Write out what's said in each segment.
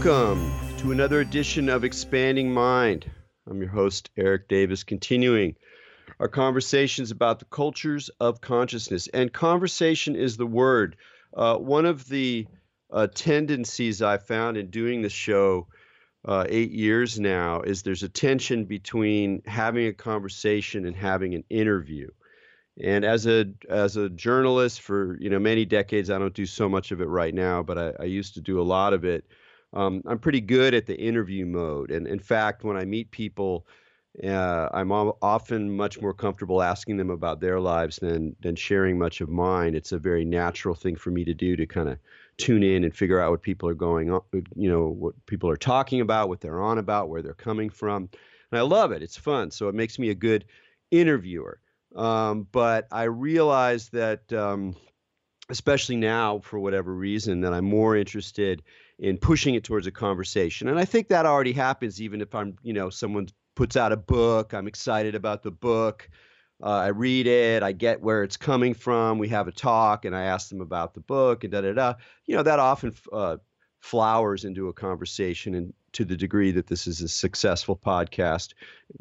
Welcome to another edition of Expanding Mind. I'm your host, Erik Davis, continuing our conversations about the cultures of consciousness. And conversation is the word. Uh, one of the uh, tendencies I found in doing the show uh, eight years now is there's a tension between having a conversation and having an interview. And as a as a journalist for you know many decades, I don't do so much of it right now, but I, I used to do a lot of it um, I'm pretty good at the interview mode. And in fact, when I meet people, uh, I'm often much more comfortable asking them about their lives than than sharing much of mine. It's a very natural thing for me to do to kind of tune in and figure out what people are going on, you know, what people are talking about, what they're on about, where they're coming from. And I love it. It's fun. So it makes me a good interviewer. Um, but I realize that, um, especially now, for whatever reason, that I'm more interested in pushing it towards a conversation. And I think that already happens, even if I'm, you know, someone puts out a book, I'm excited about the book. Uh, I read it, I get where it's coming from. We have a talk, and I ask them about the book, and da da da. You know, that often uh, flowers into a conversation and to the degree that this is a successful podcast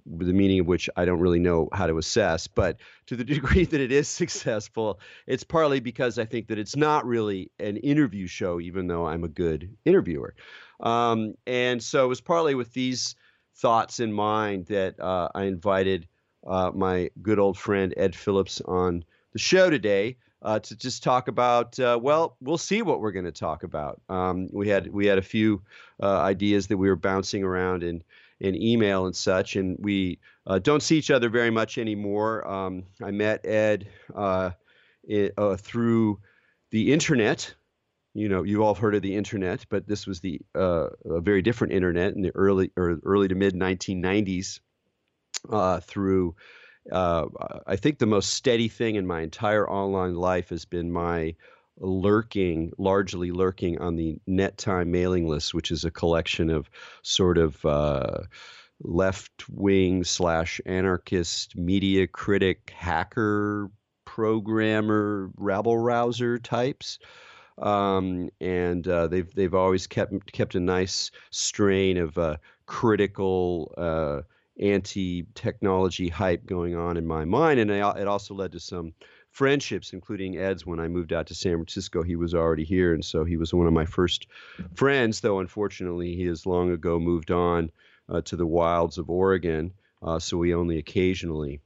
the meaning of which i don't really know how to assess but to the degree that it is successful it's partly because i think that it's not really an interview show even though i'm a good interviewer. Um, and so it was partly with these thoughts in mind that uh, i invited uh, my good old friend ed phillips on the show today uh, to just talk about. Uh, well, we'll see what we're going to talk about. Um, we had we had a few uh, ideas that we were bouncing around in in email and such, and we uh, don't see each other very much anymore. Um, I met Ed uh, it, uh, through the internet. You know, you all heard of the internet, but this was the a very different internet in the early or early to mid 1990s through uh, I think the most steady thing in my entire online life has been my lurking, largely lurking on the Nettime mailing list, which is a collection of sort of uh, left wing slash anarchist media critic hacker programmer rabble rouser types. Um, and uh, they've they've always kept kept a nice strain of uh, critical uh, anti-technology hype going on in my mind, and it also led to some friendships, including Ed's. When I moved out to San Francisco, he was already here, and so he was one of my first friends. Though unfortunately, he has long ago moved on uh, to the wilds of Oregon, uh, so we only occasionally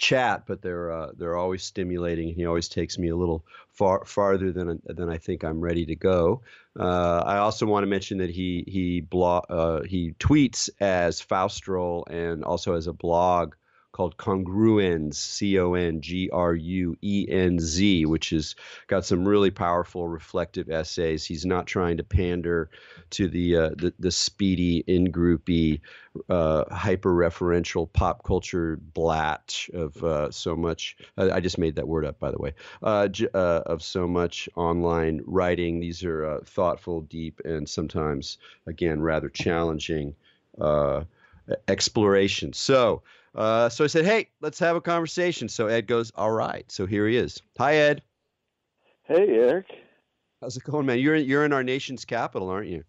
chat, but they're uh, they're always stimulating. He always takes me a little far farther than than I think I'm ready to go. Uh, I also want to mention that he he blog uh, he tweets as Faustrol and also as a blog called Congruenz, C O N G R U E N Z, which has got some really powerful reflective essays. He's not trying to pander to the uh, the, the speedy, in groupy, uh, hyper referential pop culture blat of uh, so much. I just made that word up, by the way. Uh, uh, of so much online writing. These are uh, thoughtful, deep, and sometimes, again, rather challenging exploration. So. Uh, so I said, "Hey, let's have a conversation." So Ed goes, "All right." So here he is. Hi, Ed. Hey, Erik. How's it going, man? You're in, you're in our nation's capital, aren't you?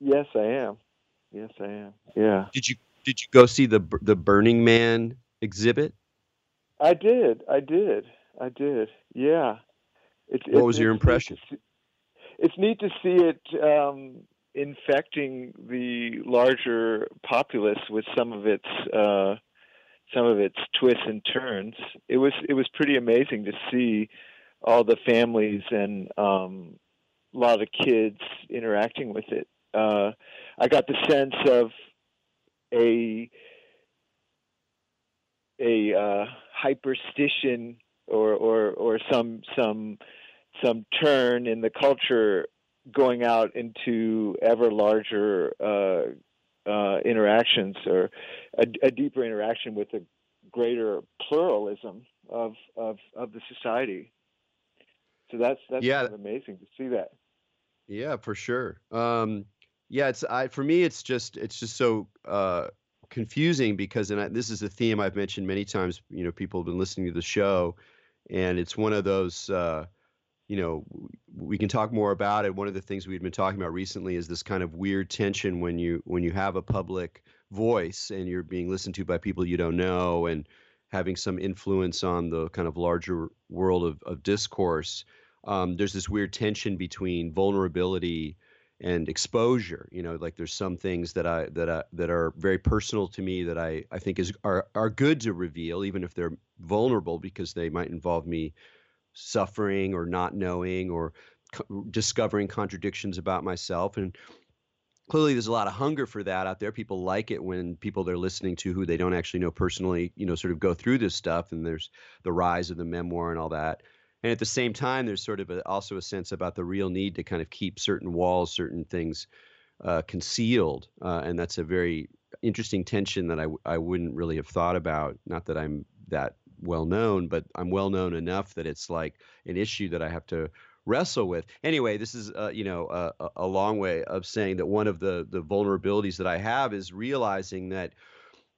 Yes, I am. Yes, I am. Yeah. Did you did you go see the the Burning Man exhibit? I did. I did. I did. Yeah. It's, what was your impression? See, it's neat to see it um, infecting the larger populace with some of its uh, some of its twists and turns. It was it was pretty amazing to see all the families and um, a lot of kids interacting with it. Uh, I got the sense of a a uh, hyperstition or or or some some some turn in the culture going out into ever larger uh, uh, interactions or a, a, deeper interaction with a greater pluralism of of, of the society. So that's that's yeah. Kind of amazing to see that. Yeah, for sure. Um, yeah, it's I for me it's just it's just so uh, confusing because and I, this is a theme I've mentioned many times. You know, people have been listening to the show, and it's one of those. Uh, you know, we can talk more about it. One of the things we've been talking about recently is this kind of weird tension when you when you have a public voice and you're being listened to by people you don't know and having some influence on the kind of larger world of, of discourse. Um, there's this weird tension between vulnerability and exposure. You know, like there's some things that I that I, that are very personal to me that I I think is are are good to reveal, even if they're vulnerable because they might involve me suffering or not knowing or co- discovering contradictions about myself and clearly there's a lot of hunger for that out there. People like it when people they're listening to who they don't actually know personally you know sort of go through this stuff and there's the rise of the memoir and all that. And at the same time there's sort of a, also a sense about the real need to kind of keep certain walls certain things uh, concealed uh, and that's a very interesting tension that I, I wouldn't really have thought about not that i'm that well known, but I'm well known enough that it's like an issue that I have to wrestle with. Anyway, this is uh, you know a, a long way of saying that one of the the vulnerabilities that I have is realizing that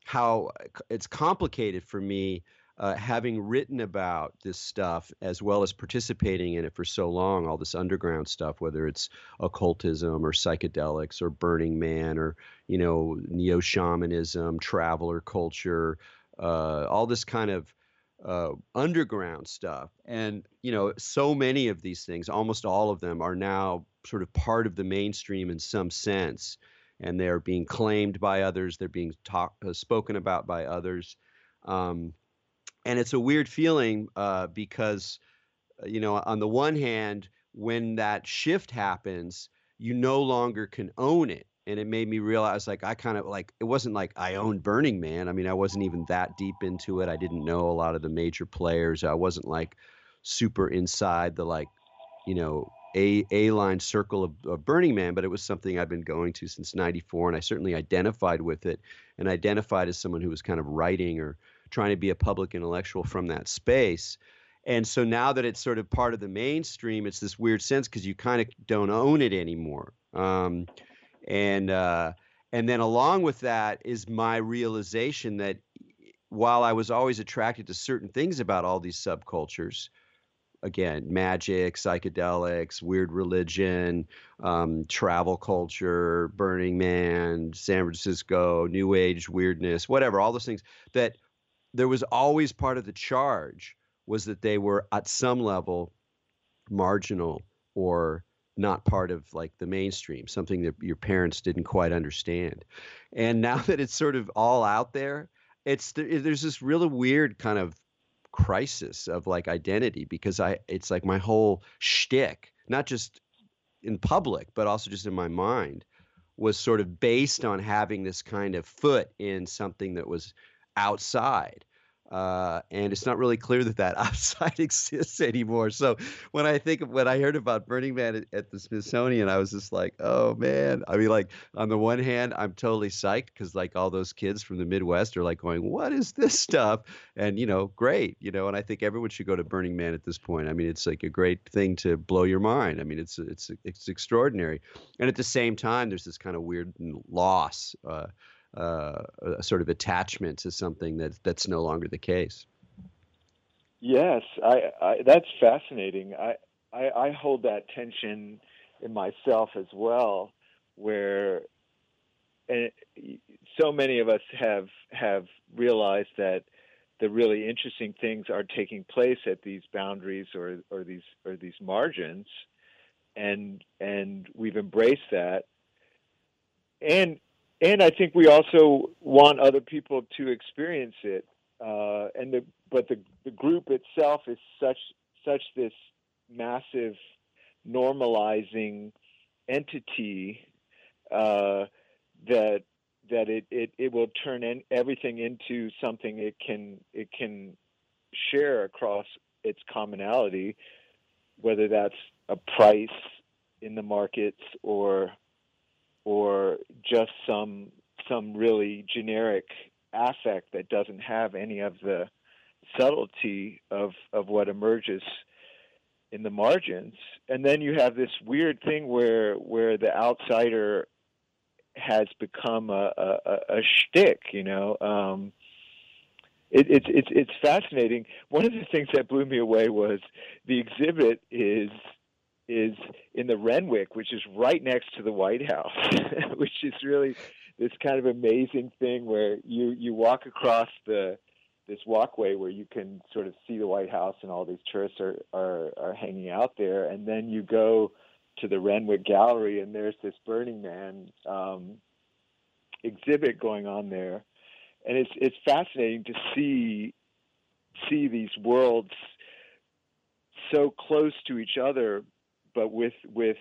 how it's complicated for me uh, having written about this stuff as well as participating in it for so long, all this underground stuff, whether it's occultism or psychedelics or Burning Man or you know neo shamanism, traveler culture, uh, all this kind of uh, underground stuff. And, you know, so many of these things, almost all of them, are now sort of part of the mainstream in some sense. And they're being claimed by others, they're being talk, uh, spoken about by others. Um, and it's a weird feeling uh, because, uh, you know, on the one hand, when that shift happens, you no longer can own it and it made me realize like I kind of like it wasn't like I owned Burning Man. I mean, I wasn't even that deep into it. I didn't know a lot of the major players. I wasn't like super inside the like, you know, a a line circle of, of Burning Man, but it was something I've been going to since '94, and I certainly identified with it, and identified as someone who was kind of writing or trying to be a public intellectual from that space. And so now that it's sort of part of the mainstream, it's this weird sense because you kind of don't own it anymore. Um, and uh, and then along with that is my realization that while I was always attracted to certain things about all these subcultures, again, magic, psychedelics, weird religion, um, travel culture, Burning Man, San Francisco, New Age weirdness, whatever, all those things, that there was always part of the charge was that they were at some level marginal or not part of like the mainstream, something that your parents didn't quite understand. And now that it's sort of all out there, it's there's this really weird kind of crisis of like identity because I it's like my whole shtick, not just in public, but also just in my mind, was sort of based on having this kind of foot in something that was outside. Uh, and it's not really clear that that outside exists anymore. So when I think of when I heard about Burning Man at, at, the Smithsonian, I was just like, oh man. I mean, like on the one hand, I'm totally psyched because like all those kids from the Midwest are like going, what is this stuff? And you know, great, you know. And I think everyone should go to Burning Man at this point. I mean, it's like a great thing to blow your mind. I mean, it's it's it's extraordinary. And at the same time, there's this kind of weird loss. Uh, uh, a sort of attachment to something that that's no longer the case. Yes, I, I that's fascinating. I, I, I hold that tension in myself as well, where and so many of us have have realized that the really interesting things are taking place at these boundaries or or these or these margins, and and we've embraced that. And and I think we also want other people to experience it. Uh, and the but the the group itself is such such this massive normalizing entity uh, that that it, it, it will turn in everything into something it can it can share across its commonality, whether that's a price in the markets or or just some some really generic affect that doesn't have any of the subtlety of of what emerges in the margins and then you have this weird thing where where the outsider has become a a, a shtick you know um, it, it's it's it's fascinating. One of the things that blew me away was the exhibit is is in the Renwick, which is right next to the White House, which is really this kind of amazing thing where you you walk across the this walkway where you can sort of see the White House and all these tourists are are, are hanging out there, and then you go to the Renwick Gallery and there's this Burning Man um, exhibit going on there, and it's it's fascinating to see see these worlds so close to each other, but with with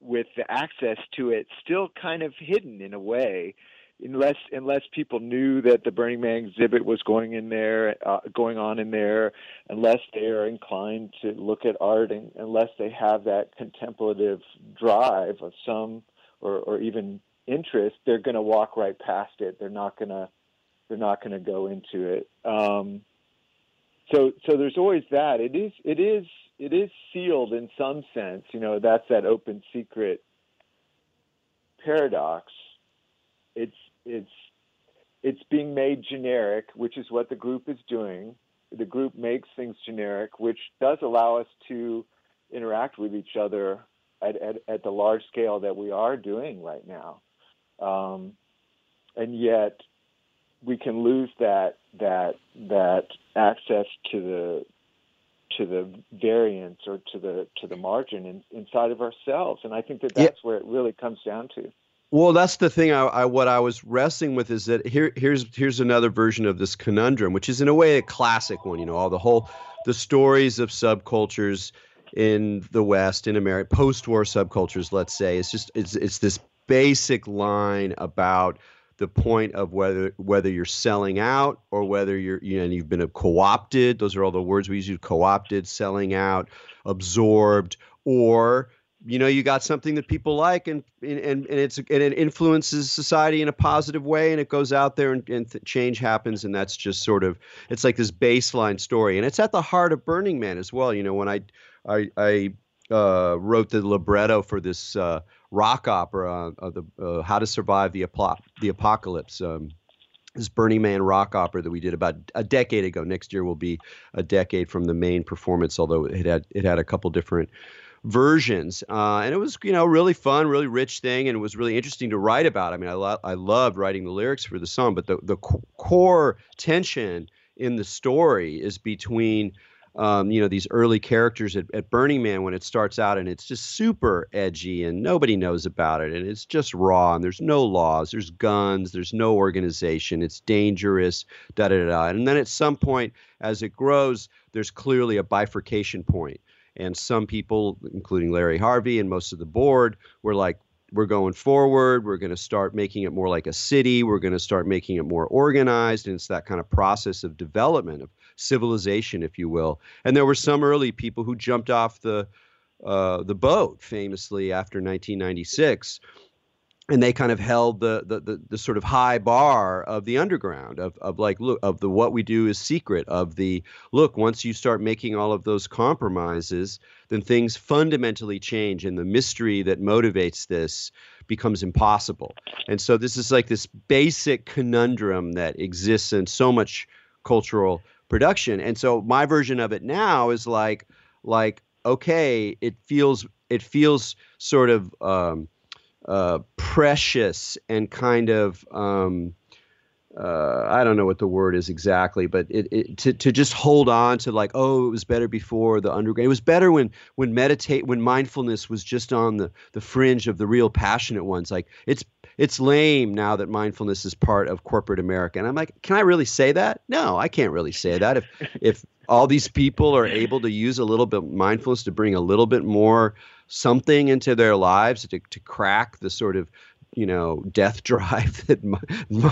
with the access to it still kind of hidden in a way unless unless people knew that the Burning Man exhibit was going in there, uh, going on in there, unless they are inclined to look at art, and unless they have that contemplative drive of some or, or even interest, they're going to walk right past it. They're not going to they're not going to go into it. Um, so so there's always that. It is it is it is sealed in some sense. You know that's that open secret paradox. It's it's it's being made generic, which is what the group is doing. The group makes things generic, which does allow us to interact with each other at, at, at the large scale that we are doing right now. Um, and yet, we can lose that that that access to the to the variance or to the to the margin in, inside of ourselves. And I think that that's yeah. where it really comes down to. Well, that's the thing. I, I, what I was wrestling with is that here here's here's another version of this conundrum, which is in a way a classic one. You know, all the whole the stories of subcultures in the West, in America, post-war subcultures. Let's say it's just it's it's this basic line about the point of whether whether you're selling out or whether you're you know you've been co-opted those are all the words we use co-opted selling out absorbed or you know you got something that people like and and and it's and it influences society in a positive way and it goes out there and, and change happens and that's just sort of it's like this baseline story. And it's at the heart of burning man as well. You know when i i i uh, wrote the libretto for this uh, rock opera, uh, the uh, How to Survive the, the Apocalypse. Um, this Burning Man rock opera that we did about a decade ago. Next year will be a decade from the main performance, although it had it had a couple different versions, uh, and it was you know really fun, really rich thing, and it was really interesting to write about. I mean, I lo- I loved writing the lyrics for the song, but the the core tension in the story is between um, you know these early characters at, at, Burning Man when it starts out and it's just super edgy and nobody knows about it and it's just raw and there's no laws, there's guns, there's no organization, it's dangerous, da da da. And then at some point, as it grows, there's clearly a bifurcation point. And some people, including Larry Harvey and most of the board, were like, we're going forward. We're going to start making it more like a city. We're going to start making it more organized. And it's that kind of process of development, of civilization, if you will. And there were some early people who jumped off the uh, the boat famously after 1996 and they kind of held the, the, the the sort of high bar of the underground of of like look of the what we do is secret of the look once you start making all of those compromises then things fundamentally change and the mystery that motivates this becomes impossible and so this is like this basic conundrum that exists in so much cultural production. And so my version of it now is like like okay, it feels it feels sort of um, uh, precious and kind of um, uh, I don't know what the word is exactly, but it, it, to to just hold on to like oh it was better before the underground. It was better when when meditate when mindfulness was just on the the fringe of the real passionate ones. Like it's it's lame now that mindfulness is part of corporate America. And I'm like, can I really say that? No, I can't really say that. If if all these people are able to use a little bit mindfulness to bring a little bit more something into their lives to, to crack the sort of you know death drive that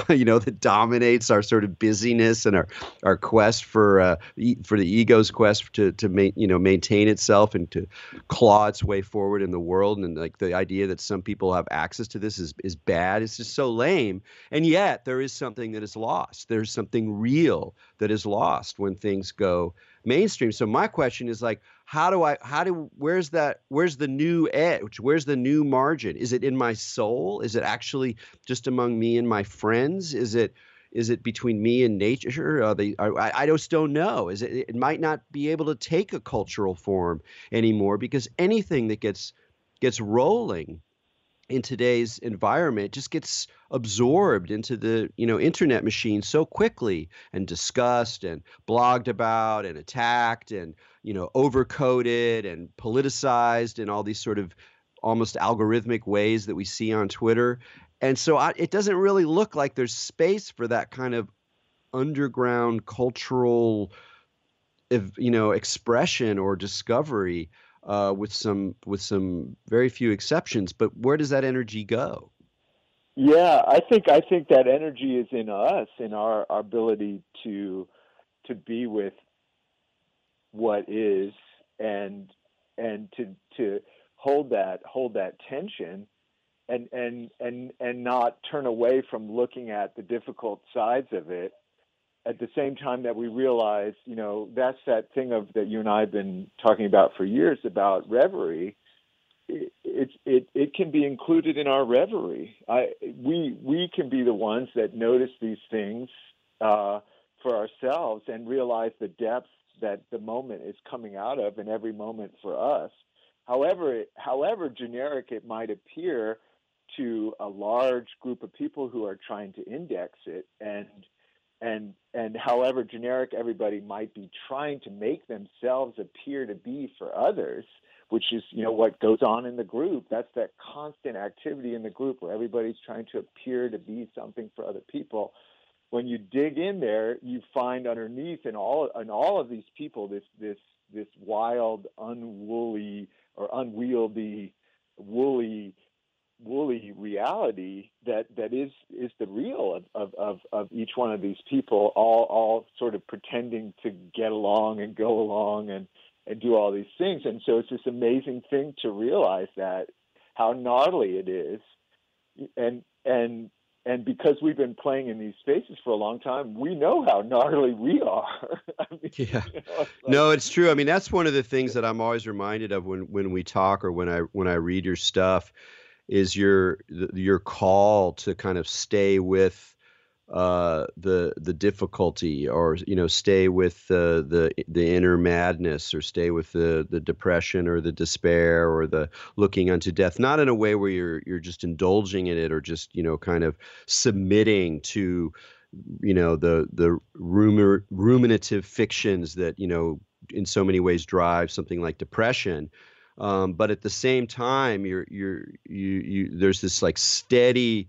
you know that dominates our sort of busyness and our our quest for uh, for the ego's quest to to ma- you know maintain itself and to claw its way forward in the world. And like the idea that some people have access to this is is bad. It's just so lame. And yet there is something that is lost. There's something real that is lost when things go mainstream. So my question is like how do I how do where's that where's the new edge? Where's the new margin? Is it in my soul? Is it actually just among me and my friends? Is it is it between me and nature? Are they, are, I, I just don't know. Is it? It might not be able to take a cultural form anymore because anything that gets gets rolling in today's environment just gets absorbed into the you know internet machine so quickly and discussed and blogged about and attacked and you know overcoded and politicized in all these sort of almost algorithmic ways that we see on Twitter and so I, it doesn't really look like there's space for that kind of underground cultural you know expression or discovery uh, with some with some very few exceptions. But where does that energy go? Yeah, I think I think that energy is in us, in our, our ability to to be with what is and and to to hold that hold that tension and and and and not turn away from looking at the difficult sides of it at the same time that we realize, you know, that's that thing of that you and I have been talking about for years about reverie. It, it it it can be included in our reverie. I we we can be the ones that notice these things uh, for ourselves and realize the depth that the moment is coming out of in every moment for us. However, however generic it might appear to a large group of people who are trying to index it and and and however generic everybody might be trying to make themselves appear to be for others which is you know what goes on in the group that's that constant activity in the group where everybody's trying to appear to be something for other people when you dig in there you find underneath in all in all of these people this this this wild unwoolly or unwieldy woolly woolly reality that that is is the real of, of, of, of each one of these people all all sort of pretending to get along and go along and and do all these things. And so it's this amazing thing to realize that how gnarly it is. And and and because we've been playing in these spaces for a long time, we know how gnarly we are. I mean, yeah. You know, it's like, no, it's true. I mean, that's one of the things that I'm always reminded of when when we talk or when I when I read your stuff is your your call to kind of stay with uh, the the difficulty, or you know, stay with the the the inner madness, or stay with the the depression, or the despair, or the looking unto death. Not in a way where you're you're just indulging in it, or just you know, kind of submitting to you know the the rumor ruminative fictions that you know in so many ways drive something like depression um, but at the same time you're you're you you there's this like steady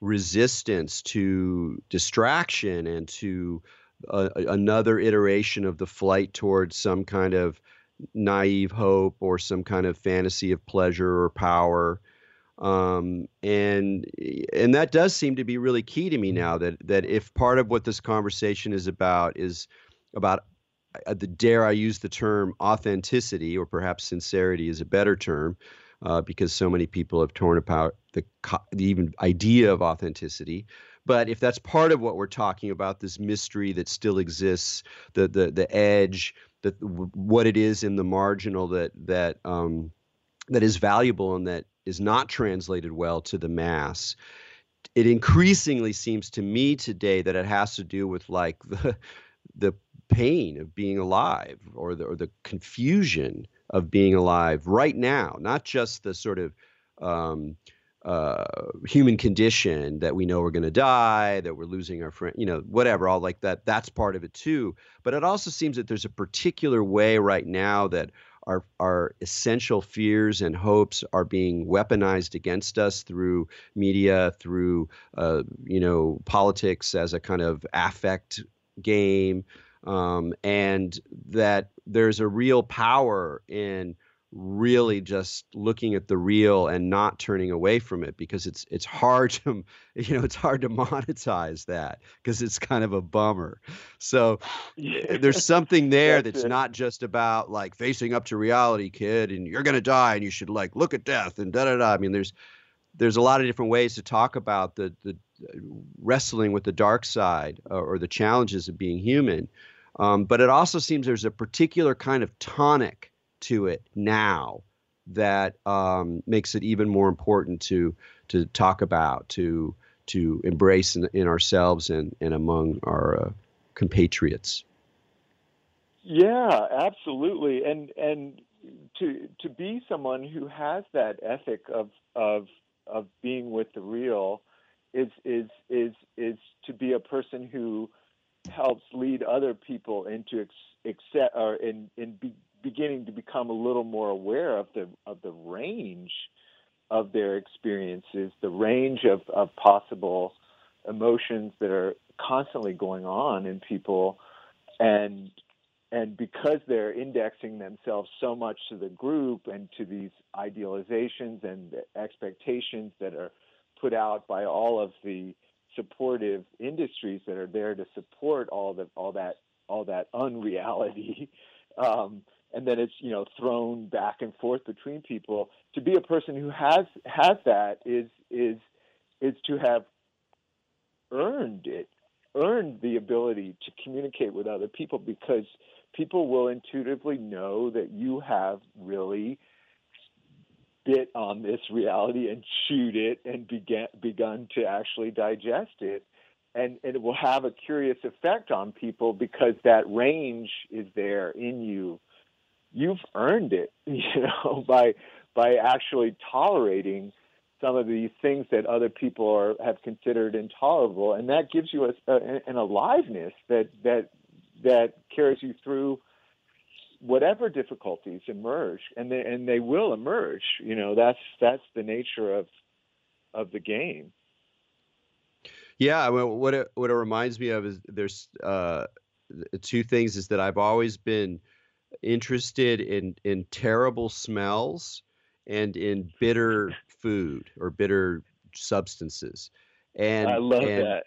resistance to distraction and to uh, another iteration of the flight towards some kind of naive hope or some kind of fantasy of pleasure or power. Um, and and that does seem to be really key to me now that that if part of what this conversation is about is about uh, the dare I use the term authenticity, or perhaps sincerity is a better term, uh, because so many people have torn apart the, the even idea of authenticity. But if that's part of what we're talking about, this mystery that still exists, the the the edge, that what it is in the marginal that that um, that is valuable and that is not translated well to the mass it increasingly seems to me today that it has to do with like the the pain of being alive or the, or the confusion of being alive right now, not just the sort of um, uh, human condition that we know we're going to die, that we're losing our friend, you know, whatever, all like that. That's part of it too. But it also seems that there's a particular way right now that our our essential fears and hopes are being weaponized against us through media, through uh, you know politics as a kind of affect game, um, and that there's a real power in really just looking at the real and not turning away from it because it's it's hard to you know it's hard to monetize that because it's kind of a bummer. So yeah. Eh, there's something there that's, that's not just about like facing up to reality kid and you're going to die and you should like look at death and da da da. I mean there's there's a lot of different ways to talk about the the uh, wrestling with the dark side or, or the challenges of being human um, but it also seems there's a particular kind of tonic to it now that um, makes it even more important to to talk about, to to embrace in, in ourselves and, and among our uh, compatriots. Yeah, absolutely. And and to to be someone who has that ethic of of of being with the real is is is is to be a person who helps lead other people into ex, accept or in in be, beginning to become a little more aware of the of the range of their experiences, the range of, of possible emotions that are constantly going on in people. And and because they're indexing themselves so much to the group and to these idealizations and expectations that are put out by all of the supportive industries that are there to support all the all that all that unreality. Um, and then it's you know thrown back and forth between people. To be a person who has has that is is is to have earned it earned the ability to communicate with other people because people will intuitively know that you have really bit on this reality and chewed it and began, begun to actually digest it. And, and it will have a curious effect on people because that range is there in you. You've earned it, you know, by by actually tolerating some of these things that other people are have considered intolerable, and that gives you a, a, an aliveness that that that carries you through whatever difficulties emerge, and they and they will emerge. You know, that's that's the nature of of the game. Yeah, well, what it what it reminds me of is there's uh, two things is that I've always been interested in in terrible smells and in bitter food or bitter substances. And I love and, that.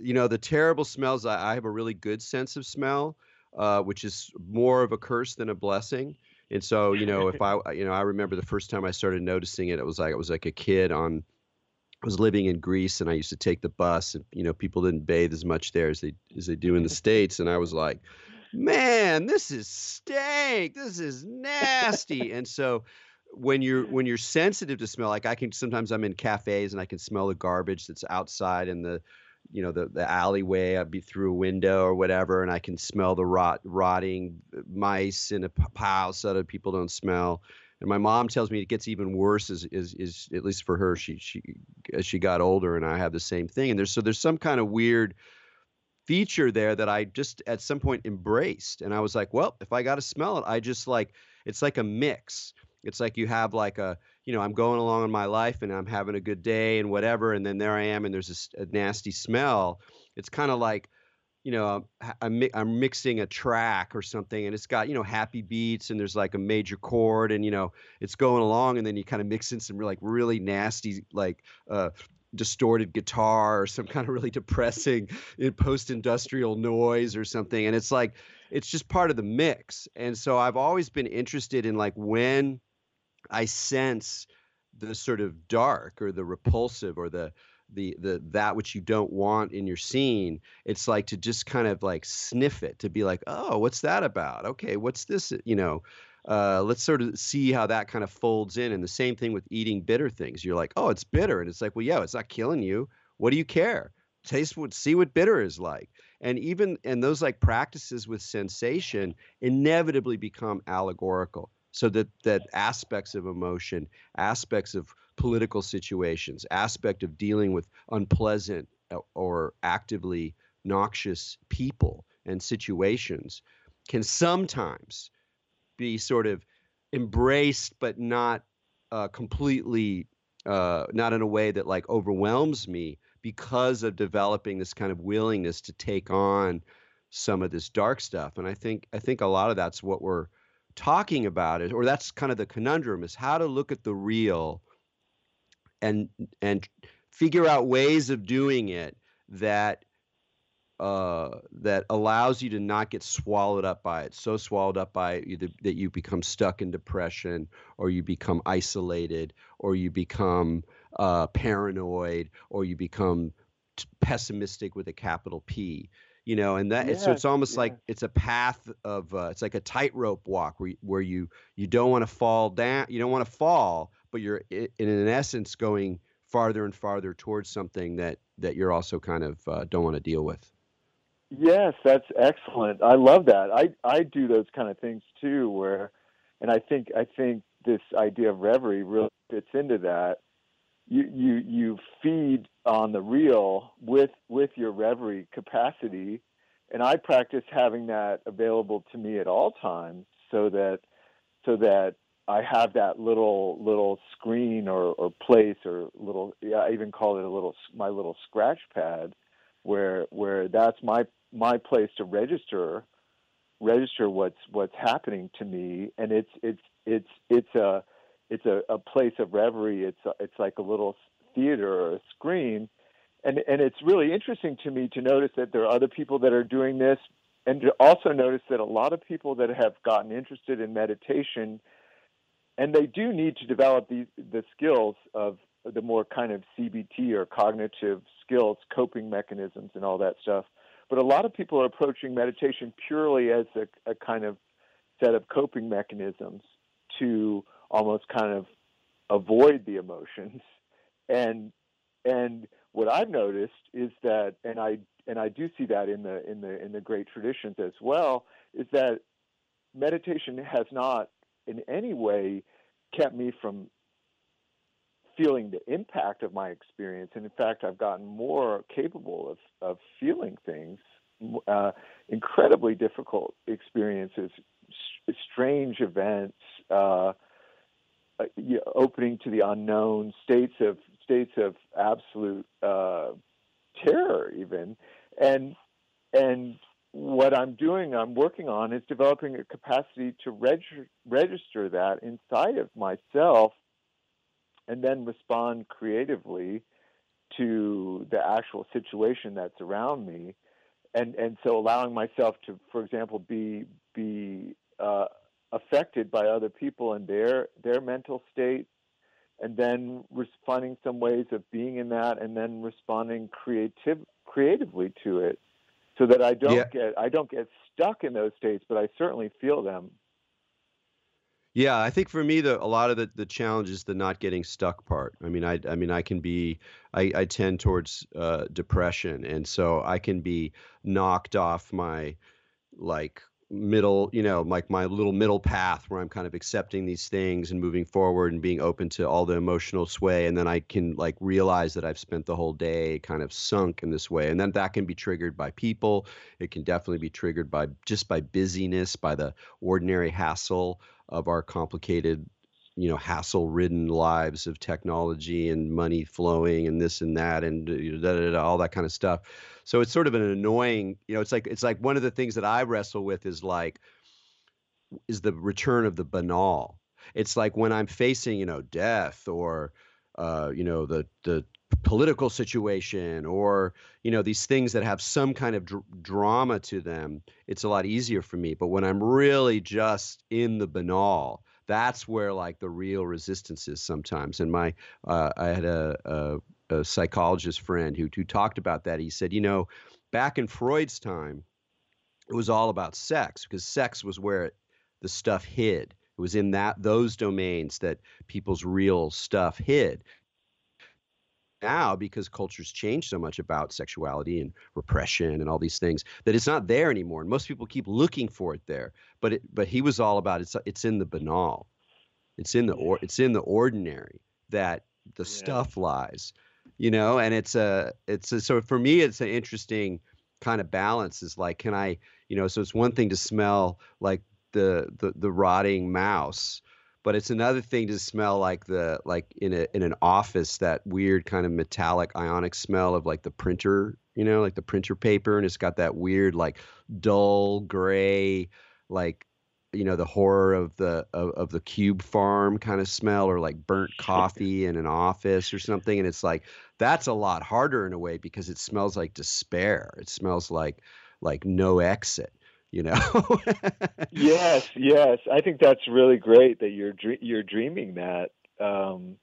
You know, the terrible smells. I, I have a really good sense of smell, uh, which is more of a curse than a blessing. And so, you know, if I, you know, I remember the first time I started noticing it, it was like it was like a kid on. I was living in Greece, and I used to take the bus, and you know, people didn't bathe as much there as they as they do in the states, and I was like, man, this is steak. This is nasty. and so when you're when you're sensitive to smell, like I can sometimes I'm in cafes and I can smell the garbage that's outside and the you know the the alleyway i'd be through a window or whatever and i can smell the rot rotting uh, mice in a pile so that people don't smell. And my mom tells me it gets even worse as is is at least for her she she as she got older and i have the same thing. And there's so there's some kind of weird feature there that i just at some point embraced. And i was like well if i got to smell it i just like it's like a mix it's like you have like a, you know, I'm going along in my life and I'm having a good day and whatever, and then there I am and there's a, a nasty smell. It's kind of like, you know, I'm, I'm mixing a track or something, and it's got you know happy beats, and there's like a major chord, and you know it's going along, and then you kind of mix in some like really nasty like uh, distorted guitar or some kind of really depressing post-industrial noise or something, and it's like it's just part of the mix. And so I've always been interested in like when I sense the sort of dark or the repulsive or the the the that which you don't want in your scene. It's like to just kind of like sniff it to be like oh what's that about? Okay what's this you know uh, let's sort of see how that kind of folds in. And the same thing with eating bitter things. You're like oh it's bitter. And it's like well yeah it's not killing you. What do you care? Taste what see what bitter is like. And even and those like practices with sensation inevitably become allegorical so that that aspects of emotion aspects of political situations aspect of dealing with unpleasant uh, or actively noxious people and situations can sometimes be sort of embraced but not uh, completely uh, not in a way that like overwhelms me because of developing this kind of willingness to take on some of this dark stuff. And i think i think a lot of that's what we're talking about it or that's kind of the conundrum is how to look at the real and and figure out ways of doing it that uh, that allows you to not get swallowed up by it, so swallowed up by it either that you become stuck in depression, or you become isolated, or you become uh, paranoid, or you become t- pessimistic with a capital P you know and that so it's almost like it's a path of uh, it's like a tightrope walk where, where you you don't want to fall down you don't want to fall but you're in, in essence going farther and farther towards something that that you're also kind of uh, don't want to deal with. Yes, that's excellent. I love that. I I do those kind of things too, where, and I think I think this idea of reverie really fits into that. You you you feed on the real with with your reverie capacity, and I practice having that available to me at all times, so that so that I have that little little screen or, or place or little yeah, I even call it a little my little scratch pad where where that's my my place to register register what's what's happening to me. And it's it's it's it's a it's a, a place of reverie it's a, it's like a little theater or a screen and and it's really interesting to me to notice that there are other people that are doing this and to also notice that a lot of people that have gotten interested in meditation and they do need to develop these the skills of the more kind of CBT or cognitive skills, coping mechanisms, and all that stuff. But a lot of people are approaching meditation purely as a, a kind of set of coping mechanisms to almost kind of avoid the emotions. And and what I've noticed is that, and I and I do see that in the in the in the great traditions as well, is that meditation has not in any way kept me from feeling the impact of my experience. And in fact, I've gotten more capable of, of feeling things, uh, incredibly difficult experiences, strange events, uh, uh, opening to the unknown, states of states of absolute uh, terror, even, and and what I'm doing, I'm working on, is developing a capacity to reg- register that inside of myself and then respond creatively to the actual situation that's around me. And, and so allowing myself to, for example, be, be uh, affected by other people and their, their mental state, and then finding some ways of being in that and then responding creative, creatively to it so that I don't yeah. get I don't get stuck in those states, but I certainly feel them. Yeah, I think for me the a lot of the the challenge is the not getting stuck part. I mean, I I mean I can be I I tend towards uh, depression, and so I can be knocked off my like middle, you know, like my little middle path where I'm kind of accepting these things and moving forward and being open to all the emotional sway. And then I can like realize that I've spent the whole day kind of sunk in this way. And then that can be triggered by people. It can definitely be triggered by just by busyness, by the ordinary hassle of our complicated you know hassle ridden lives of technology and money flowing and this and that and know, da, da, da, all that kind of stuff. So it's sort of an annoying you know it's like it's like one of the things that i wrestle with is like is the return of the banal. It's like when i'm facing you know death or uh, you know the the political situation or you know these things that have some kind of dr- drama to them it's a lot easier for me. But when i'm really just in the banal that's where like the real resistance is sometimes. And my uh, I had a, a, a psychologist friend who who talked about that. He said, you know, back in Freud's time, it was all about sex because sex was where it, the stuff hid. It was in that those domains that people's real stuff hid now because culture's changed so much about sexuality and repression and all these things that it's not there anymore and most people keep looking for it there but it but he was all about it's it's in the banal it's in the or it's in the ordinary that the yeah. stuff lies you know and it's a it's a, so for me it's an interesting kind of balance is like can i you know so it's one thing to smell like the the, the rotting mouse but it's another thing to smell like the like in a in an office that weird kind of metallic ionic smell of like the printer you know like the printer paper and it's got that weird like dull gray like you know the horror of the of, of the cube farm kind of smell or like burnt coffee in an office or something and it's like that's a lot harder in a way because it smells like despair. It smells like like no exit you know yes yes i think that's really great that you're you're dreaming that um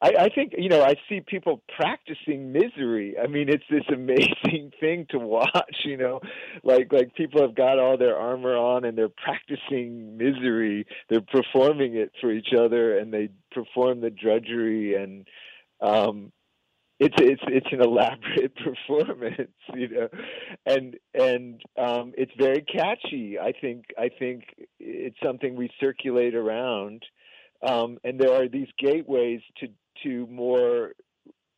I, I think you know I see people practicing misery. I mean, it's this amazing thing to watch. You know, like like people have got all their armor on and they're practicing misery. They're performing it for each other, and they perform the drudgery and um, it's it's it's an elaborate performance, you know, and and um, it's very catchy. I think I think it's something we circulate around, um, and there are these gateways to to more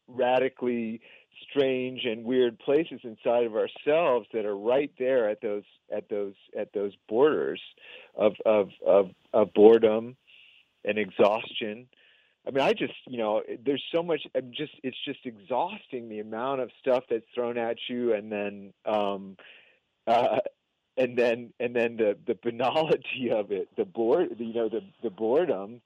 radically strange and weird places inside of ourselves that are right there at those at those at those borders of of of, of boredom and exhaustion I mean, I just, you know, there's so much. I'm just, it's just exhausting the amount of stuff that's thrown at you, and then, um, uh, and then, and then the the banality of it, the bored, you know, the the boredom.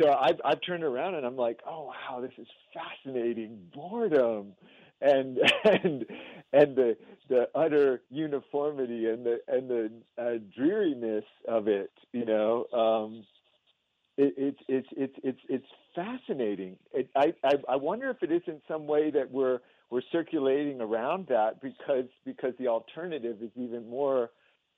So I've I've turned around and I'm like, oh wow, this is fascinating boredom, and and and the the utter uniformity and the and the uh, dreariness of it, you know. Um, it's it's it's it's it's fascinating. It, I, I I wonder if it isn't some way that we're we're circulating around that because because the alternative is even more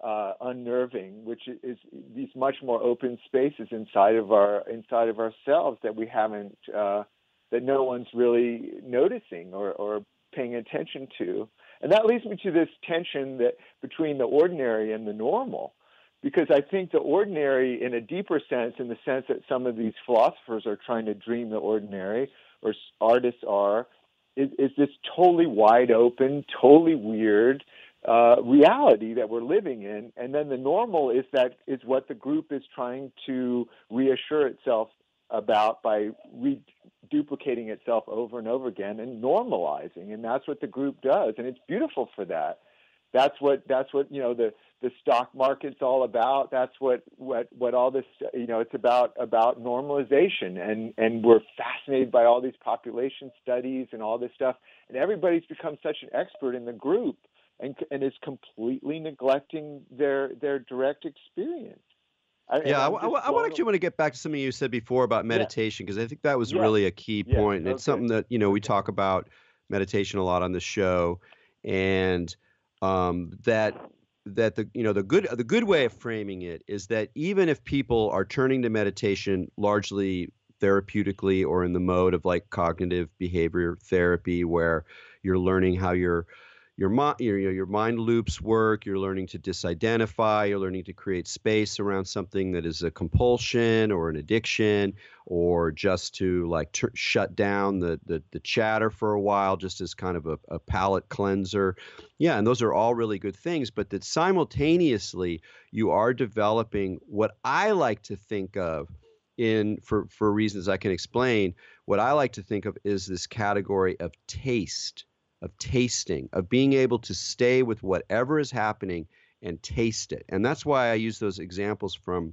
uh, unnerving, which is these much more open spaces inside of our inside of ourselves that we haven't uh, that no one's really noticing or, or paying attention to. And that leads me to this tension that between the ordinary and the normal because I think the ordinary, in a deeper sense, in the sense that some of these philosophers are trying to dream the ordinary, or artists are, is, is this totally wide open, totally weird uh, reality that we're living in. And then the normal is that is what the group is trying to reassure itself about by re- duplicating itself over and over again and normalizing. And that's what the group does, and it's beautiful for that. That's what that's what you know the the stock market's all about. That's what what what all this you know it's about about normalization and and we're fascinated by all these population studies and all this stuff and everybody's become such an expert in the group and and is completely neglecting their their direct experience. I, yeah, I, I, I, want actually want to get back to something you said before about meditation because yeah. I think that was yeah. really a key point, and yeah. it's okay. something that you know we talk about meditation a lot on the show, and um, that that the you know the good the good way of framing it is that even if people are turning to meditation largely therapeutically or in the mode of like cognitive behavior therapy where you're learning how you're your mind your, your mind loops work you're learning to disidentify you're learning to create space around something that is a compulsion or an addiction or just to like shut down the, the the chatter for a while just as kind of a, a palate cleanser. Yeah and those are all really good things but that simultaneously you are developing what i like to think of in for for reasons i can explain what i like to think of is this category of taste of tasting, of being able to stay with whatever is happening and taste it. And that's why I use those examples from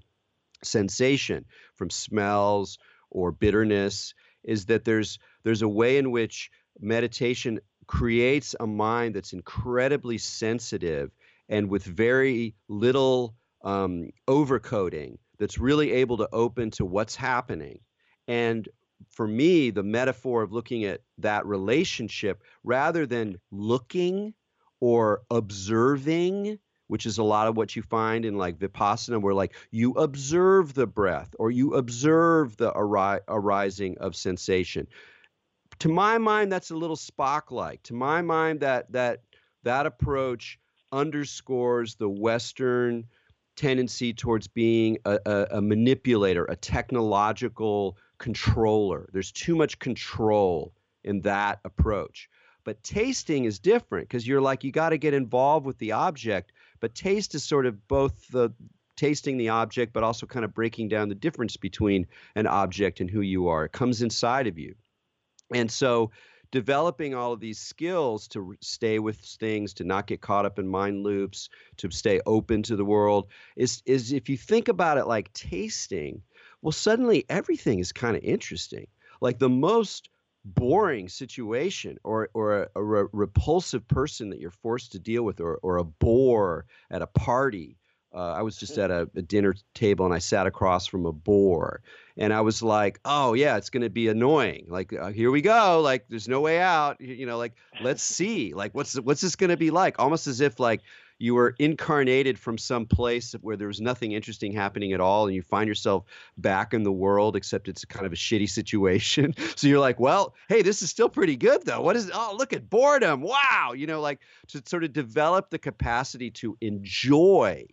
sensation, from smells or bitterness, is that there's there's a way in which meditation creates a mind that's incredibly sensitive and with very little um, overcoding that's really able to open to what's happening. And for me, the metaphor of looking at that relationship rather than looking or observing, which is a lot of what you find in like Vipassana, where like you observe the breath or you observe the ari- arising of sensation. To my mind, that's a little Spock like. To my mind, that that that approach underscores the Western tendency towards being a, a, a manipulator, a technological controller. There's too much control in that approach. But tasting is different because you're like, you got to get involved with the object. But taste is sort of both the tasting the object, but also kind of breaking down the difference between an object and who you are. It comes inside of you. And so developing all of these skills to stay with things, to not get caught up in mind loops, to stay open to the world is is if you think about it like tasting, well, suddenly everything is kind of interesting. Like the most boring situation or or a, a re- repulsive person that you're forced to deal with or or a bore at a party. Uh, I was just at a, a, dinner table and I sat across from a bore, and I was like, "Oh yeah, it's going to be annoying. Like uh, here we go. Like there's no way out. You know, like let's see. Like what's what's this going to be like? Almost as if like you were incarnated from some place where there was nothing interesting happening at all, and you find yourself back in the world, except it's kind of a shitty situation. so you're like, well, hey, this is still pretty good though. What is? Oh, look at boredom. Wow, you know, like to sort of develop the capacity to enjoy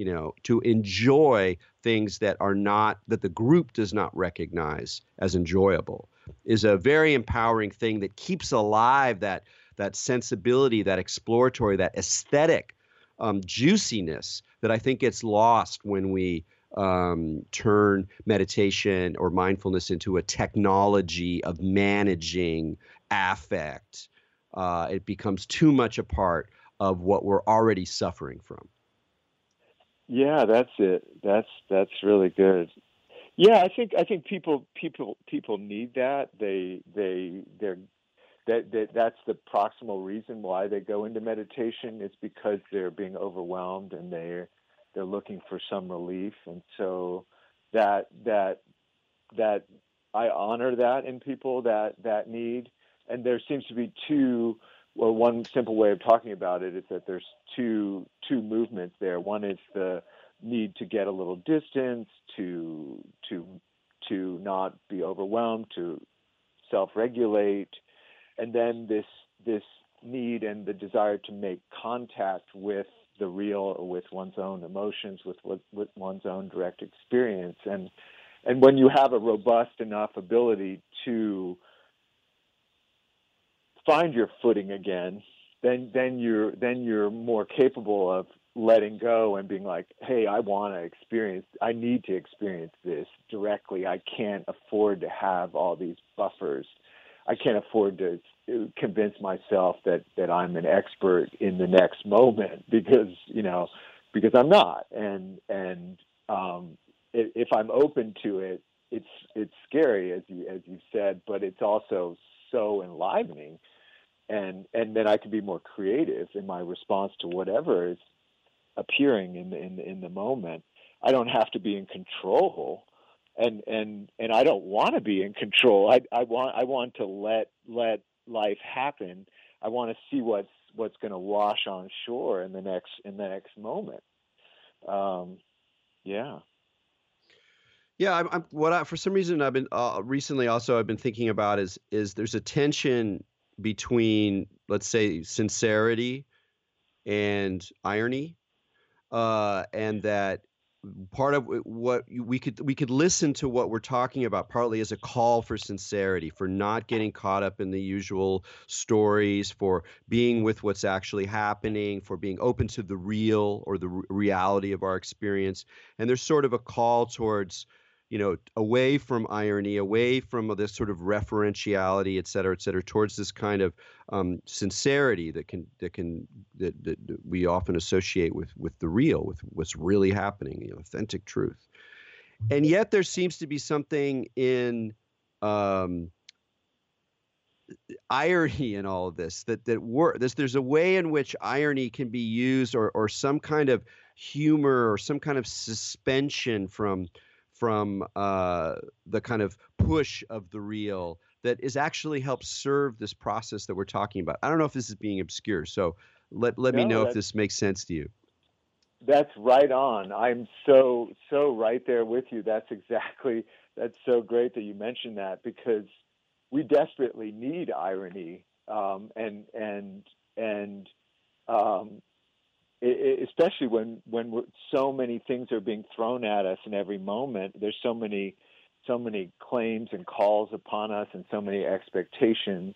you know, to enjoy things that are not, that the group does not recognize as enjoyable is a very empowering thing that keeps alive that, that sensibility, that exploratory, that aesthetic um, juiciness that I think gets lost when we um, turn meditation or mindfulness into a technology of managing affect. Uh, it becomes too much a part of what we're already suffering from. Yeah, that's it. That's that's really good. Yeah, I think I think people people people need that. They they they're that, that that's the proximal reason why they go into meditation. It's because they're being overwhelmed and they're they're looking for some relief, and so that that that I honor that in people that that need. And there seems to be two well, one simple way of talking about it is that there's two two movements there. One is the need to get a little distance, to to to not be overwhelmed, to self-regulate, and then this this need and the desire to make contact with the real with one's own emotions, with, with, with one's own direct experience, and and when you have a robust enough ability to find your footing again, then then you're then you're more capable of letting go and being like, hey, I want to experience, I need to experience this directly. I can't afford to have all these buffers. I can't afford to convince myself that that I'm an expert in the next moment because you know because I'm not. And and um, if I'm open to it, it's it's scary as you as you said, but it's also so enlivening and and then I can be more creative in my response to whatever is appearing in the in the, in the moment. I don't have to be in control, and and and I don't want to be in control. I I want I want to let let life happen. I want to see what's what's going to wash on shore in the next in the next moment. Um, yeah. Yeah, I'm, I'm, what I, for some reason I've been uh, recently also I've been thinking about is is there's a tension between let's say sincerity and irony, uh, and that part of what we could we could listen to what we're talking about partly as a call for sincerity for not getting caught up in the usual stories for being with what's actually happening for being open to the real or the reality of our experience. And there's sort of a call towards you know, away from irony, away from this sort of referentiality, et cetera, et cetera, towards this kind of um, sincerity that can that can that, that we often associate with with the real, with what's really happening, the authentic truth. And yet, there seems to be something in um, irony in all of this that that work. There's there's a way in which irony can be used, or or some kind of humor, or some kind of suspension from from uh, the kind of push of the real that is actually helps serve this process that we're talking about. I don't know if this is being obscure, so let let no, me know if this makes sense to you. That's right on. I'm so so right there with you. That's exactly that's so great that you mentioned that because we desperately need irony um, and and and um, especially when when so many things are being thrown at us in every moment. There's so many so many claims and calls upon us, and so many expectations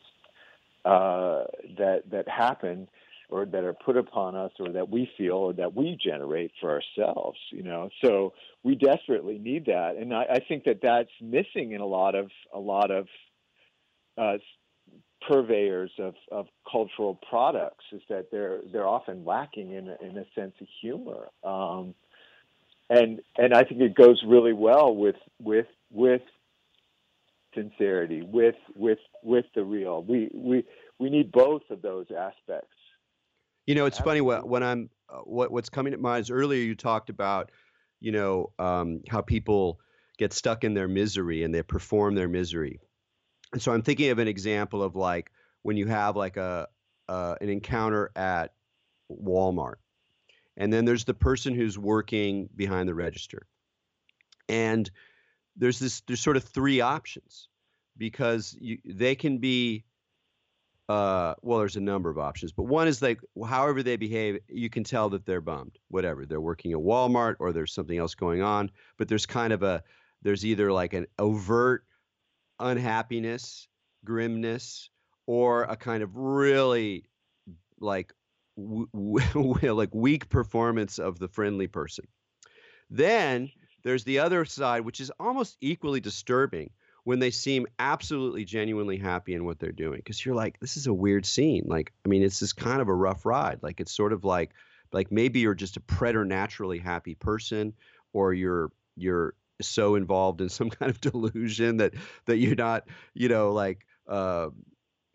uh, that that happen or that are put upon us or that we feel or that we generate for ourselves you know so we desperately need that and i, I think that that's missing in a lot of a lot of uh, purveyors of, of cultural products is that they're they're often lacking in a, in a sense of humor, um, and and I think it goes really well with with with sincerity, with with with the real. We we we need both of those aspects. You know, it's Absolutely. funny when, when I'm uh, what what's coming to mind is earlier you talked about, you know, um, how people get stuck in their misery and they perform their misery and so I'm thinking of an example of like when you have like a uh, an encounter at Walmart and then there's the person who's working behind the register. And there's this there's sort of three options because you, they can be uh, well, there's a number of options, but one is like however they behave, you can tell that they're bummed. Whatever they're working at Walmart or there's something else going on, but there's kind of a there's either like an overt unhappiness, grimness, or a kind of really like w- w- like weak performance of the friendly person. Then there's the other side, which is almost equally disturbing, when they seem absolutely genuinely happy in what they're doing because you're like this is a weird scene like i mean it's this kind of a rough ride like it's sort of like like maybe you're just a preternaturally happy person or you're you're so involved in some kind of delusion that that you're not you know like uh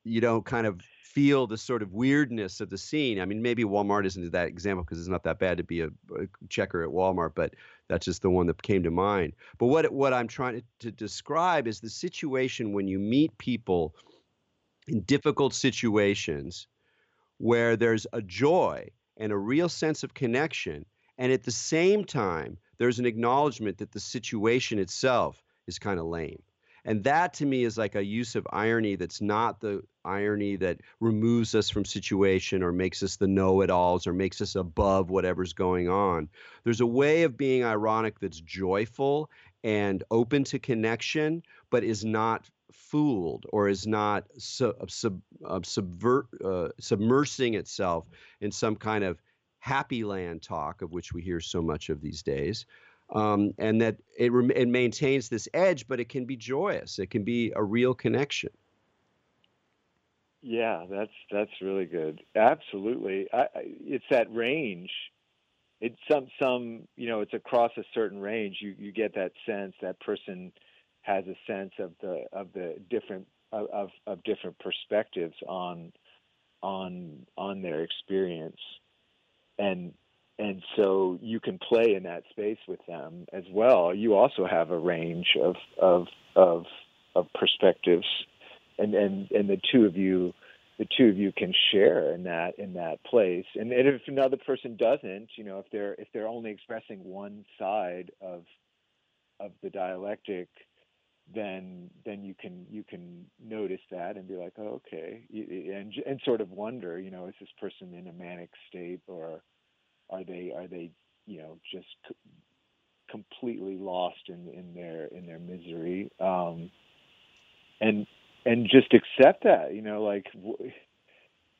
you don't kind of feel the sort of weirdness of the scene. I mean, maybe Walmart isn't that example because it's not that bad to be a, a, checker at Walmart, but that's just the one that came to mind. But what what I'm trying to, to describe is the situation when you meet people in difficult situations where there's a joy and a real sense of connection, and at the same time there's an acknowledgement that the situation itself is kind of lame. And that to me is like a use of irony that's not the irony that removes us from situation or makes us the know-it-alls or makes us above whatever's going on. There's a way of being ironic that's joyful and open to connection, but is not fooled or is not sub, sub, uh, subvert, uh, submersing itself in some kind of happy land talk of which we hear so much of these days um, and that it, it maintains this edge, but it can be joyous. It can be a real connection. Yeah, that's that's really good. Absolutely, I, I, it's that range. It's some some you know it's across a certain range. You you get that sense that person has a sense of the of the different of of different perspectives on on on their experience, and and so you can play in that space with them as well. You also have a range of of of, of perspectives, and, and and the two of you, the two of you can share in that in that place. And, and if another person doesn't, you know, if they're if they're only expressing one side of of the dialectic, then then you can you can notice that and be like, oh, okay, and and sort of wonder, you know, is this person in a manic state or are they are they you know just completely lost in in their in their misery? Um, and and just accept that you know like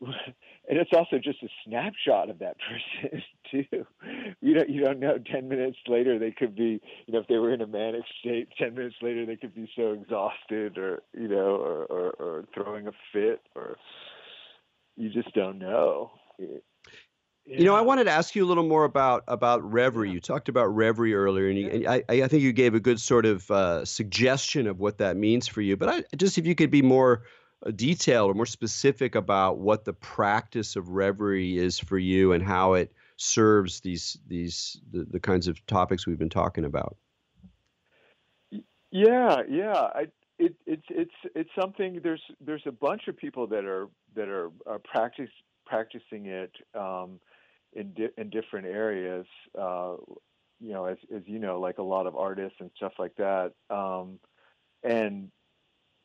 and it's also just a snapshot of that person too. You don't you don't know 10 minutes later they could be you know if they were in a manic state 10 minutes later they could be so exhausted or you know or or, or throwing a fit or you just don't know. You know, I wanted to ask you a little more about about reverie. You talked about reverie earlier, and, you, and I, I think you gave a good sort of uh, suggestion of what that means for you. But I, just if you could be more detailed or more specific about what the practice of reverie is for you and how it serves these these the, the kinds of topics we've been talking about. Yeah, yeah. I, it, it's it's it's something. There's there's a bunch of people that are that are, are practice practicing it. Um, in di- in different areas. Uh, you know, as as you know, like a lot of artists and stuff like that, um, and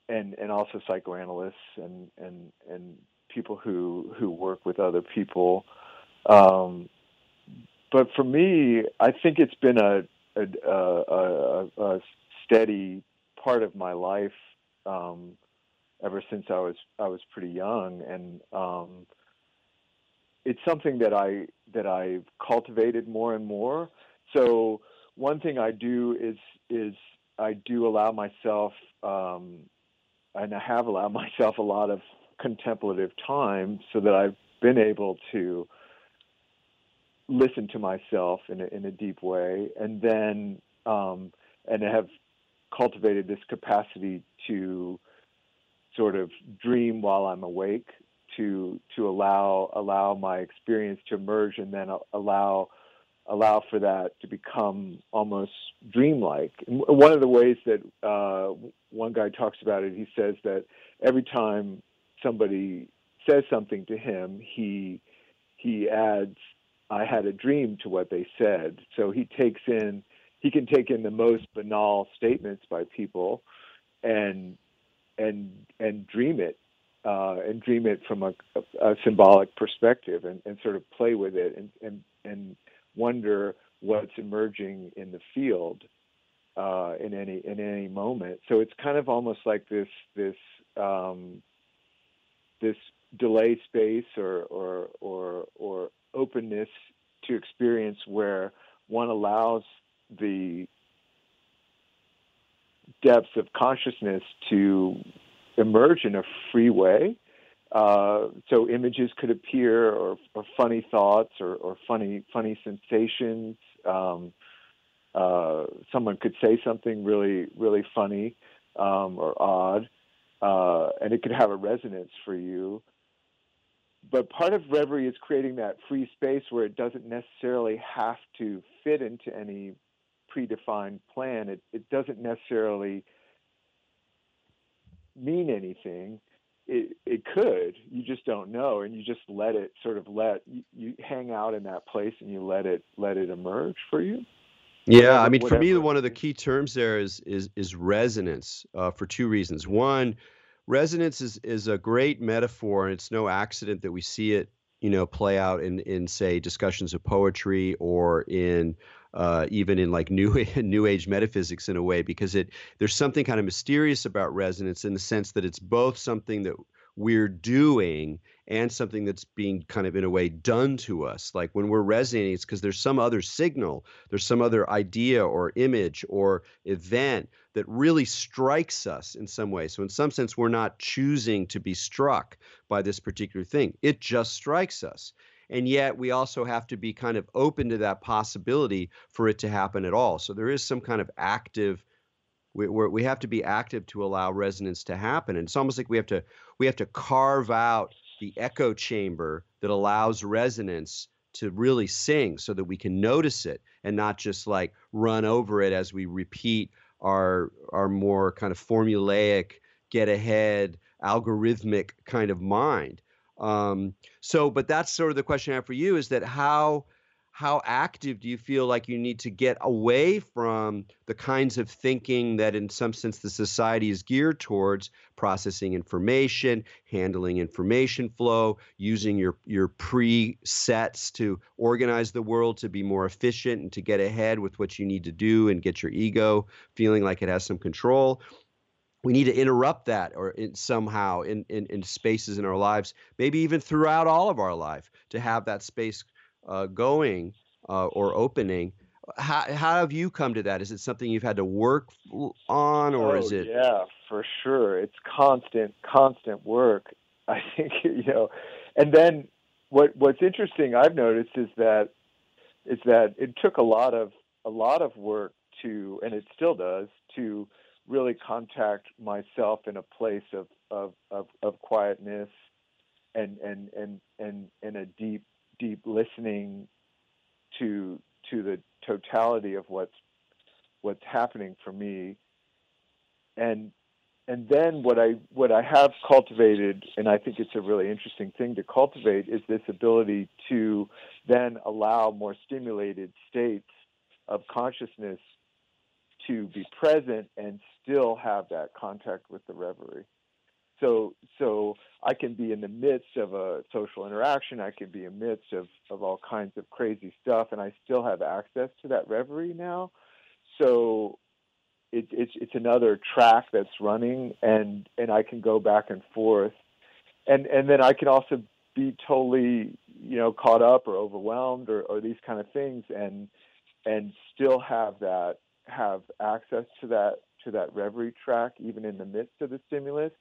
and and also psychoanalysts and and and people who who work with other people. Um, but for me, I think it's been a a, a, a steady part of my life um, ever since I was I was pretty young, and um, it's something that I that I've cultivated more and more. So one thing I do is is I do allow myself, um, and I have allowed myself a lot of contemplative time, so that I've been able to listen to myself in a, in a deep way, and then um, and have cultivated this capacity to sort of dream while I'm awake to to allow allow my experience to emerge and then allow allow for that to become almost dreamlike. One of the ways that uh, one guy talks about it, he says that every time somebody says something to him, he he adds I had a dream to what they said. So he takes in he can take in the most banal statements by people and and and dream it uh, and dream it from a, a, a symbolic perspective and, and sort of play with it and, and and wonder what's emerging in the field uh, in any in any moment. So it's kind of almost like this this um, this delay space or or or or openness to experience where one allows the depths of consciousness to emerge in a free way. Uh, so images could appear, or, or funny thoughts, or, or, funny funny sensations. Um, uh, someone could say something really really funny um, or odd, uh, and it could have a resonance for you. But part of reverie is creating that free space where it doesn't necessarily have to fit into any predefined plan. It, it doesn't necessarily mean anything. It, it could. You just don't know, and you just let it sort of let you, you hang out in that place, and you let it let it emerge for you. Yeah, I mean, for me, one of the key terms there is is is resonance uh, for two reasons. One, resonance is is a great metaphor, and it's no accident that we see it, you know, play out in in say discussions of poetry or in uh, even in like new new age metaphysics in a way because it there's something kind of mysterious about resonance in the sense that it's both something that we're doing and something that's being kind of in a way done to us. Like when we're resonating it's because there's some other signal there's some other idea or image or event that really strikes us in some way. So in some sense we're not choosing to be struck by this particular thing. It just strikes us and yet we also have to be kind of open to that possibility for it to happen at all. So there is some kind of active we we have to be active to allow resonance to happen. And it's almost like we have to we have to carve out the echo chamber that allows resonance to really sing so that we can notice it and not just like run over it as we repeat our our more kind of formulaic get ahead algorithmic kind of mind um, so, but that's sort of the question I have for you is that how how active do you feel like you need to get away from the kinds of thinking that in some sense the society is geared towards? Processing information handling information flow using your your presets to organize the world to be more efficient and to get ahead with what you need to do and get your ego feeling like it has some control we need to interrupt that or in, somehow in, in, in, spaces in our lives, maybe even throughout all of our life, to have that space uh, going uh, or opening. How, how have you come to that? Is it something you've had to work on, or oh, is it? Yeah, for sure. It's constant, constant work. I think you know, and then what what's interesting I've noticed is that is that it took a lot of a lot of work to, and it still does, to really contact myself in a place of of of, of quietness and and and and and a deep deep listening to to the totality of what's what's happening for me. And and then what I what I have cultivated, and I think it's a really interesting thing to cultivate, is this ability to then allow more stimulated states of consciousness to be present and still have that contact with the reverie. So, so I can be in the midst of a social interaction. I can be in the midst of, of all kinds of crazy stuff, and I still have access to that reverie now. So, it, it's it's another track that's running, and and I can go back and forth, and and then I can also be totally you know caught up or overwhelmed or, or these kind of things, and and still have that have access to that to that reverie track even in the midst of the stimulus,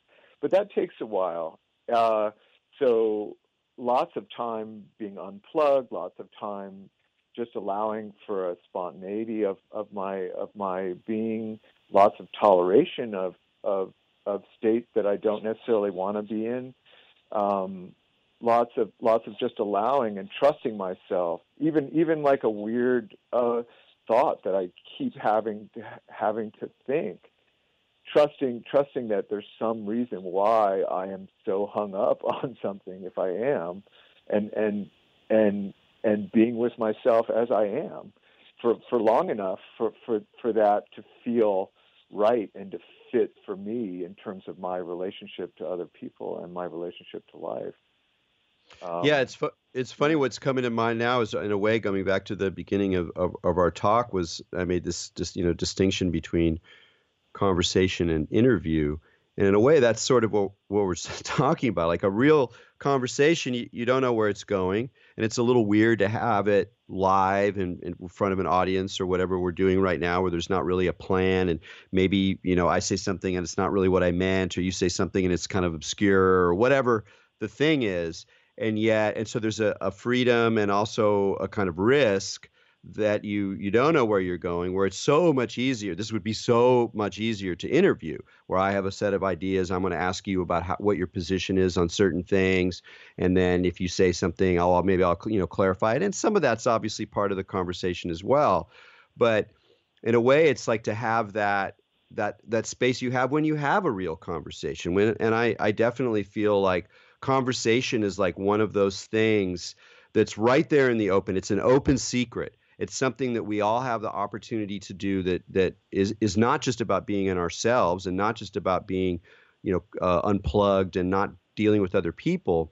but that takes a while. Uh, so lots of time being unplugged, lots of time just allowing for a spontaneity of, of my of my being, lots of toleration of of of states that I don't necessarily want to be in. Um, lots of lots of just allowing and trusting myself, even even like a weird uh, thought that I keep having to, having to think, trusting trusting that there's some reason why I am so hung up on something if I am, and and and and being with myself as I am for for long enough for for for that to feel right and to fit for me in terms of my relationship to other people and my relationship to life. Um, yeah, it's fu- it's funny. What's coming to mind now is, in a way, coming back to the beginning of, of, of our talk, was I made this just you know distinction between conversation and interview, and in a way, that's sort of what, what we're talking about. Like a real conversation, you, you don't know where it's going, and it's a little weird to have it live and in, in front of an audience or whatever we're doing right now, where there's not really a plan, and maybe you know I say something and it's not really what I meant, or you say something and it's kind of obscure or whatever the thing is, and yet, and so there's a, a freedom and also a kind of risk that you you don't know where you're going where it's so much easier this would be so much easier to interview where i have a set of ideas i'm going to ask you about how, what your position is on certain things and then if you say something i'll maybe i'll you know clarify it and some of that's obviously part of the conversation as well but in a way it's like to have that that that space you have when you have a real conversation when and i i definitely feel like conversation is like one of those things that's right there in the open it's an open secret it's something that we all have the opportunity to do that that is is not just about being in ourselves and not just about being, you know, uh, unplugged and not dealing with other people.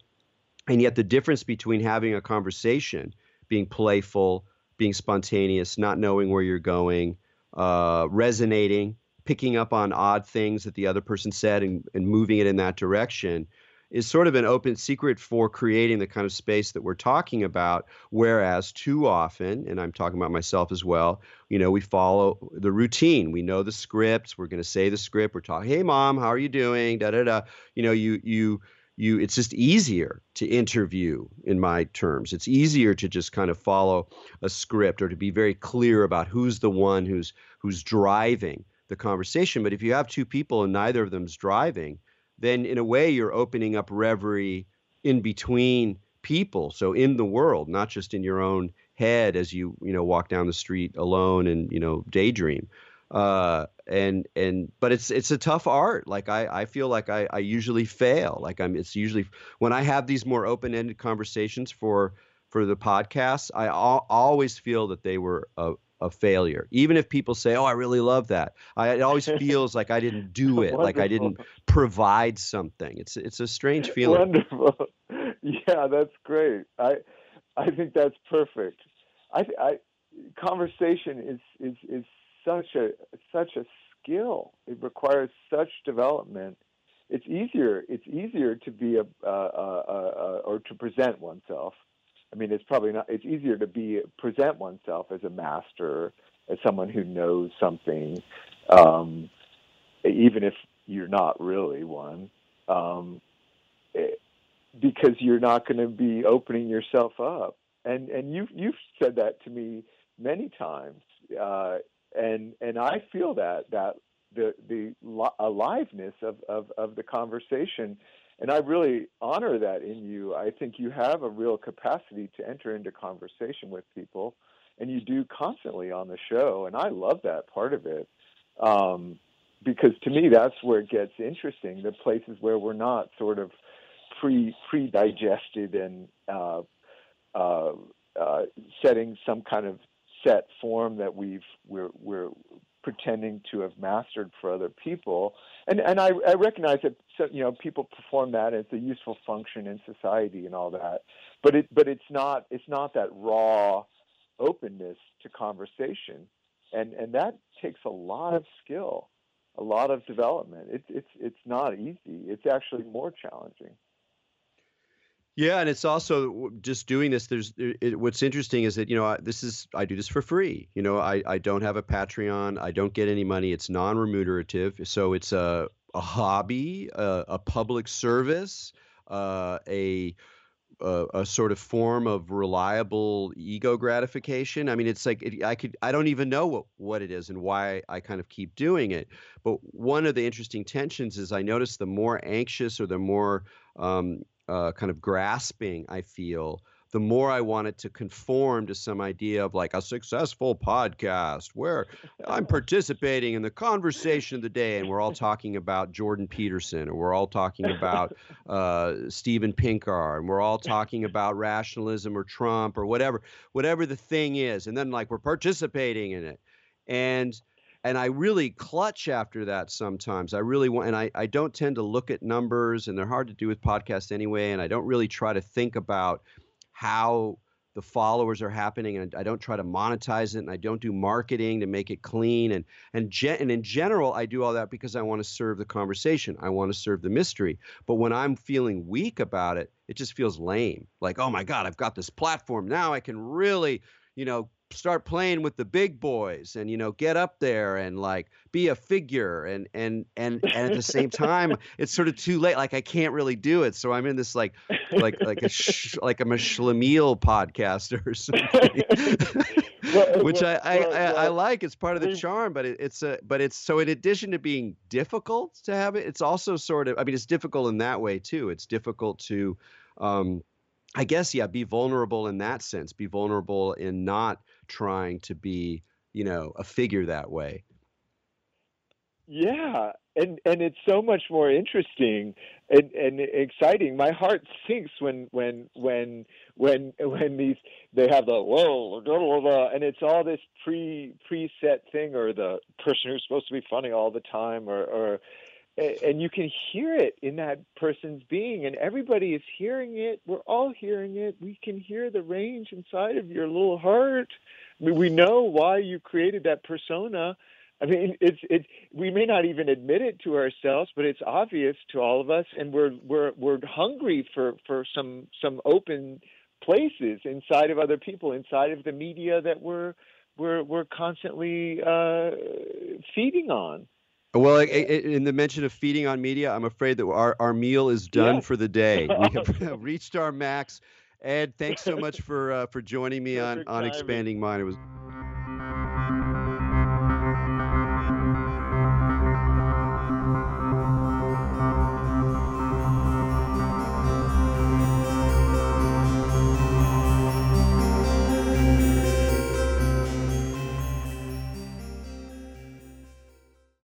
And yet the difference between having a conversation, being playful, being spontaneous, not knowing where you're going, uh, resonating, picking up on odd things that the other person said and, and moving it in that direction is sort of an open secret for creating the kind of space that we're talking about. Whereas too often, and I'm talking about myself as well, you know, we follow the routine. We know the scripts. We're going to say the script. We're talking, hey, mom, how are you doing? Da da da. You know, you you you. It's just easier to interview, in my terms. It's easier to just kind of follow a script or to be very clear about who's the one who's who's driving the conversation. But if you have two people and neither of them's driving, then in a way you're opening up reverie in between people. So in the world not just in your own head as you you know walk down the street alone and you know daydream. Uh, and and but it's it's a tough art. Like i i feel like i i usually fail. Like i'm it's usually when i have these more open-ended conversations for for the podcasts i al- always feel that they were a, a failure. Even if people say, "Oh, I really love that," I, it always feels like I didn't do it, like I didn't provide something. It's it's a strange feeling. Wonderful. Yeah, that's great. I I think that's perfect. I, I conversation is is is such a such a skill. It requires such development. It's easier. It's easier to be a, uh, uh, uh, or to present oneself I mean, it's probably not. It's easier to be present oneself as a master, as someone who knows something, um, even if you're not really one, um, it, because you're not going to be opening yourself up. And and you've you've said that to me many times, uh, and and I feel that that the the aliveness of, of, of the conversation and I really honor that in you. I think you have a real capacity to enter into conversation with people, and you do constantly on the show, and I love that part of it. Um, because to me, that's where it gets interesting. The places where we're not sort of pre pre digested and uh, uh, uh, setting some kind of set form that we've we're we're pretending to have mastered for other people. And and I, I recognize that you know people perform that as a useful function in society and all that, but it but it's not it's not that raw openness to conversation, and and that takes a lot of skill, a lot of development. It's it's it's not easy. It's actually more challenging. Yeah, and it's also just doing this. There's it, what's interesting is that you know I, this is I do this for free. You know, I I don't have a Patreon. I don't get any money. It's non-remunerative, so it's a a hobby, a, a public service, uh, a, a, a sort of form of reliable ego gratification. I mean, it's like it, I could I don't even know what what it is and why I kind of keep doing it. But one of the interesting tensions is I notice the more anxious or the more um, uh, kind of grasping I feel, the more I want it to conform to some idea of like a successful podcast where I'm participating in the conversation of the day and we're all talking about Jordan Peterson or we're all talking about uh, Steven Pinker and we're all talking about rationalism or Trump or whatever, whatever the thing is. And then like we're participating in it. And and I really clutch after that sometimes. I really want, and I, I don't tend to look at numbers, and they're hard to do with podcasts anyway. And I don't really try to think about how the followers are happening and I don't try to monetize it and I don't do marketing to make it clean and and and in general I do all that because I want to serve the conversation. I want to serve the mystery. But when I'm feeling weak about it, it just feels lame. Like, "Oh my god, I've got this platform. Now I can really, you know, start playing with the big boys and you know get up there and like be a figure and and and and at the same time it's sort of too late like i can't really do it so i'm in this like like like a sh- like i'm a schlemiel podcaster or something which I, I, I, I like it's part of the charm but it, it's a but it's so in addition to being difficult to have it it's also sort of i mean it's difficult in that way too it's difficult to um I guess yeah, be vulnerable in that sense. Be vulnerable in not trying to be, you know, a figure that way. Yeah, and and it's so much more interesting and, and exciting. My heart sinks when when when when when these they have the whoa blah, blah, blah, and it's all this pre preset thing or the person who's supposed to be funny all the time or or and you can hear it in that person's being and everybody is hearing it. We're all hearing it. We can hear the range inside of your little heart. I mean, we know why you created that persona. I mean it's it we may not even admit it to ourselves but it's obvious to all of us and we're we're we're hungry for for some some open places inside of other people inside of the media that we're we're we're constantly uh feeding on well, in the mention of feeding on media, I'm afraid that our, our meal is done for the day. We have reached our max. Ed, thanks so much for uh, for joining me on on expanding mind. It was